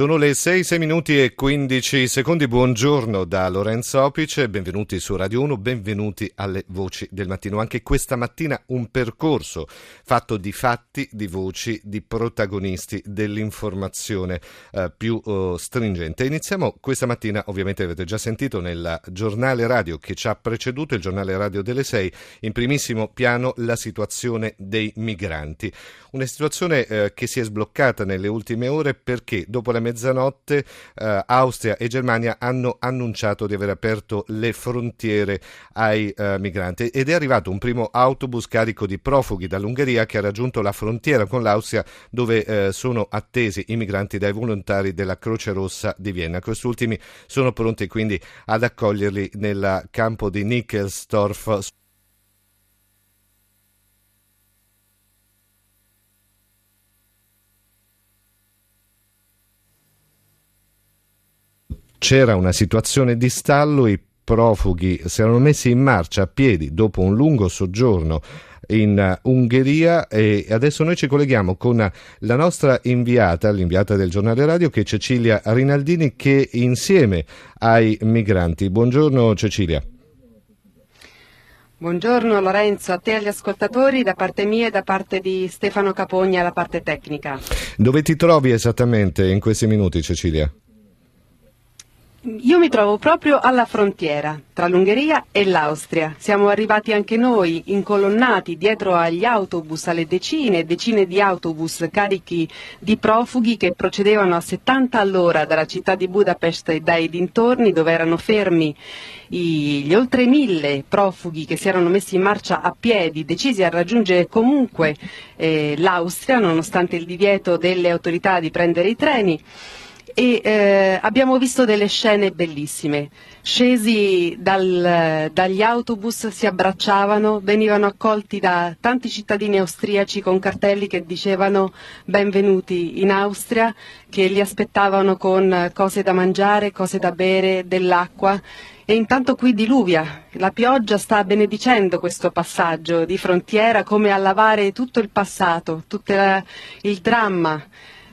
Sono le 6, 6 minuti e 15 secondi. Buongiorno da Lorenzo Opice, benvenuti su Radio 1, benvenuti alle voci del mattino. Anche questa mattina un percorso fatto di fatti, di voci, di protagonisti dell'informazione eh, più eh, stringente. Iniziamo questa mattina, ovviamente avete già sentito nel giornale radio che ci ha preceduto, il giornale radio delle 6, in primissimo piano la situazione dei migranti. Una situazione eh, che si è sbloccata nelle ultime ore perché dopo la mezzanotte eh, Austria e Germania hanno annunciato di aver aperto le frontiere ai eh, migranti ed è arrivato un primo autobus carico di profughi dall'Ungheria che ha raggiunto la frontiera con l'Austria dove eh, sono attesi i migranti dai volontari della Croce Rossa di Vienna. Questi ultimi sono pronti quindi ad accoglierli nel campo di Nickelsdorf c'era una situazione di stallo, i profughi si erano messi in marcia a piedi dopo un lungo soggiorno in Ungheria e adesso noi ci colleghiamo con la nostra inviata, l'inviata del giornale radio che è Cecilia Rinaldini che insieme ai migranti. Buongiorno Cecilia. Buongiorno Lorenzo, a te e agli ascoltatori da parte mia e da parte di Stefano Capogna, la parte tecnica. Dove ti trovi esattamente in questi minuti Cecilia? Io mi trovo proprio alla frontiera tra l'Ungheria e l'Austria. Siamo arrivati anche noi incolonnati dietro agli autobus, alle decine e decine di autobus carichi di profughi che procedevano a 70 all'ora dalla città di Budapest e dai dintorni dove erano fermi gli oltre mille profughi che si erano messi in marcia a piedi, decisi a raggiungere comunque eh, l'Austria nonostante il divieto delle autorità di prendere i treni e eh, abbiamo visto delle scene bellissime. Scesi dal, dagli autobus, si abbracciavano, venivano accolti da tanti cittadini austriaci con cartelli che dicevano benvenuti in Austria, che li aspettavano con cose da mangiare, cose da bere, dell'acqua. E intanto qui diluvia, la pioggia sta benedicendo questo passaggio di frontiera come a lavare tutto il passato, tutto il dramma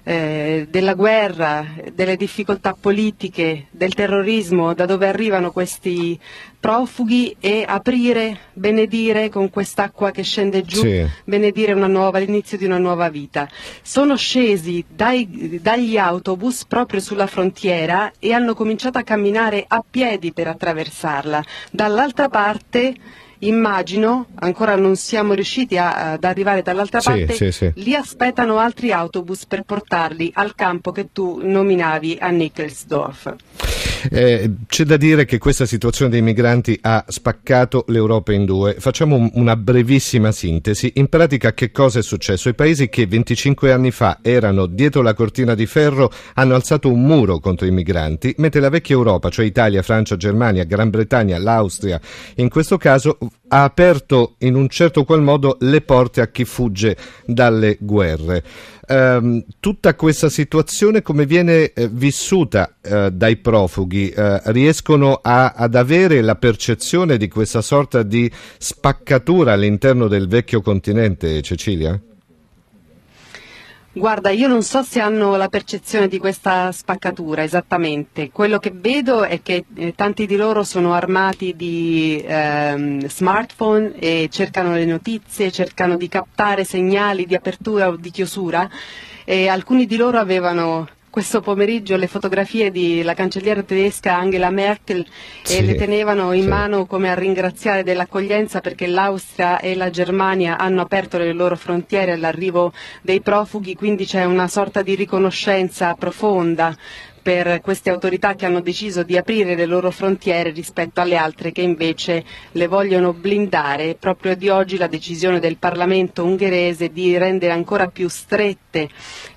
eh, della guerra, delle difficoltà politiche, del terrorismo, da dove arrivano questi profughi e aprire, benedire con quest'acqua che scende giù, sì. benedire nuova, l'inizio di una nuova vita. Sono scesi dai, dagli autobus proprio sulla frontiera e hanno cominciato a camminare a piedi per attraversarla. Dall'altra parte immagino, ancora non siamo riusciti a, ad arrivare dall'altra sì, parte, sì, sì. li aspettano altri autobus per portarli al campo che tu nominavi a Nickelsdorf. Eh, c'è da dire che questa situazione dei migranti ha spaccato l'Europa in due. Facciamo una brevissima sintesi. In pratica che cosa è successo? I paesi che 25 anni fa erano dietro la cortina di ferro hanno alzato un muro contro i migranti, mentre la vecchia Europa, cioè Italia, Francia, Germania, Gran Bretagna, l'Austria, in questo caso ha aperto in un certo qual modo le porte a chi fugge dalle guerre ehm, tutta questa situazione come viene eh, vissuta eh, dai profughi? Eh, riescono a, ad avere la percezione di questa sorta di spaccatura all'interno del vecchio continente, Cecilia? Guarda, io non so se hanno la percezione di questa spaccatura esattamente. Quello che vedo è che eh, tanti di loro sono armati di ehm, smartphone e cercano le notizie, cercano di captare segnali di apertura o di chiusura e alcuni di loro avevano questo pomeriggio le fotografie della cancelliera tedesca Angela Merkel sì, e le tenevano in sì. mano come a ringraziare dell'accoglienza perché l'Austria e la Germania hanno aperto le loro frontiere all'arrivo dei profughi, quindi c'è una sorta di riconoscenza profonda per queste autorità che hanno deciso di aprire le loro frontiere rispetto alle altre che invece le vogliono blindare. Proprio di oggi la decisione del Parlamento ungherese di rendere ancora più strette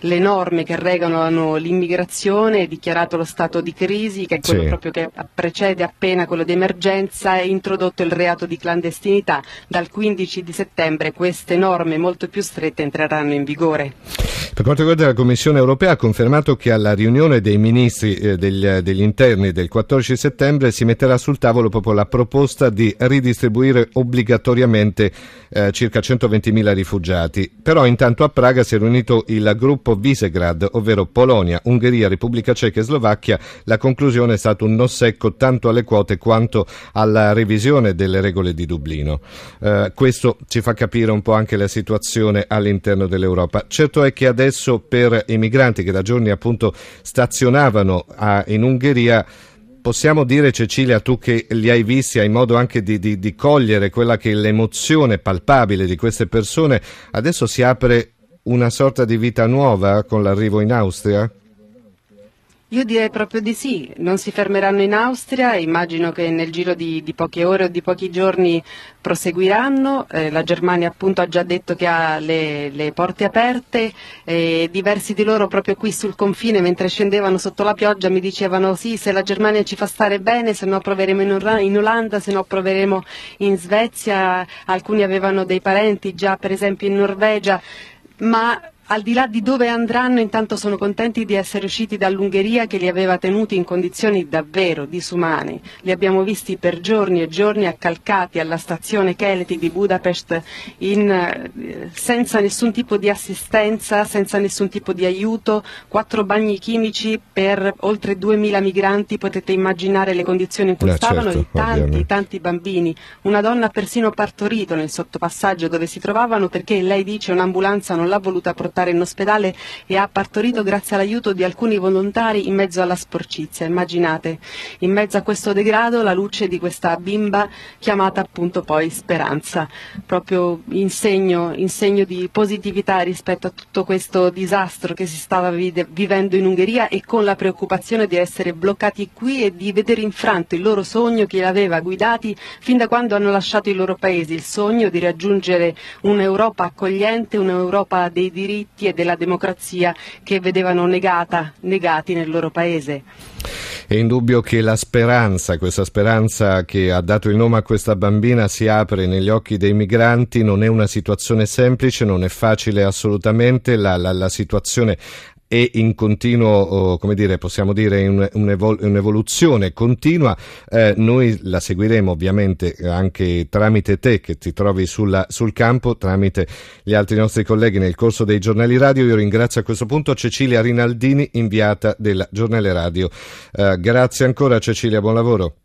le norme che regolano l'immigrazione, dichiarato lo stato di crisi, che è quello sì. proprio che precede appena quello di emergenza, e introdotto il reato di clandestinità. Dal 15 di settembre queste norme molto più strette entreranno in vigore. Per quanto riguarda la Commissione europea ha confermato che alla riunione dei ministri eh, degli, degli, interni del 14 settembre si metterà sul tavolo proprio la proposta di ridistribuire obbligatoriamente eh, circa 120.000 rifugiati. Però intanto a Praga si è riunito il gruppo Visegrad, ovvero Polonia, Ungheria, Repubblica Ceca e Slovacchia. La conclusione è stato un no secco tanto alle quote quanto alla revisione delle regole di Dublino. Eh, questo ci fa capire un po' anche la situazione all'interno dell'Europa. Certo è che adesso per i migranti che da giorni appunto stazionavano a, in Ungheria possiamo dire Cecilia, tu che li hai visti, hai modo anche di, di, di, cogliere quella che è l'emozione palpabile di queste persone, adesso si apre una sorta di vita nuova con l'arrivo in Austria? Io direi proprio di sì, non si fermeranno in Austria, immagino che nel giro di, di poche ore o di pochi giorni proseguiranno, eh, la Germania appunto ha già detto che ha le, le porte aperte, eh, diversi di loro proprio qui sul confine mentre scendevano sotto la pioggia mi dicevano sì se la Germania ci fa stare bene se no proveremo in, in Olanda, se no proveremo in Svezia, alcuni avevano dei parenti già per esempio in Norvegia, ma al di là di dove andranno, intanto sono contenti di essere usciti dall'Ungheria che li aveva tenuti in condizioni davvero disumane. Li abbiamo visti per giorni e giorni accalcati alla stazione Keleti di Budapest in, eh, senza nessun tipo di assistenza, senza nessun tipo di aiuto, quattro bagni chimici per oltre 2000 migranti, potete immaginare le condizioni in cui eh, stavano certo, tanti, ovviamente. tanti bambini. Una donna ha persino partorito nel sottopassaggio dove si trovavano perché lei dice un'ambulanza non l'ha voluta portare portare in ospedale e ha partorito grazie all'aiuto di alcuni volontari in mezzo alla sporcizia. Immaginate, in mezzo a questo degrado la luce di questa bimba chiamata appunto poi Speranza, proprio in segno, in segno di positività rispetto a tutto questo disastro che si stava vivendo in Ungheria e con la preoccupazione di essere bloccati qui e di vedere infranto il loro sogno che li guidati fin da quando hanno lasciato i loro paesi, il sogno di raggiungere un'Europa accogliente, un'Europa dei diritti diritti e della democrazia che vedevano negata, negati nel loro paese. È indubbio che la speranza, questa speranza che ha dato il nome a questa bambina, si apre negli occhi dei migranti, non è una situazione semplice, non è facile assolutamente, la, la, la situazione è in continuo, come dire, possiamo dire, un'evoluzione continua. Eh, noi la seguiremo ovviamente anche tramite te che ti trovi sulla, sul campo, tramite gli altri nostri colleghi nel corso dei giornali radio. Io ringrazio a questo punto Cecilia Rinaldini, inviata del giornale radio. Eh, grazie ancora Cecilia, buon lavoro.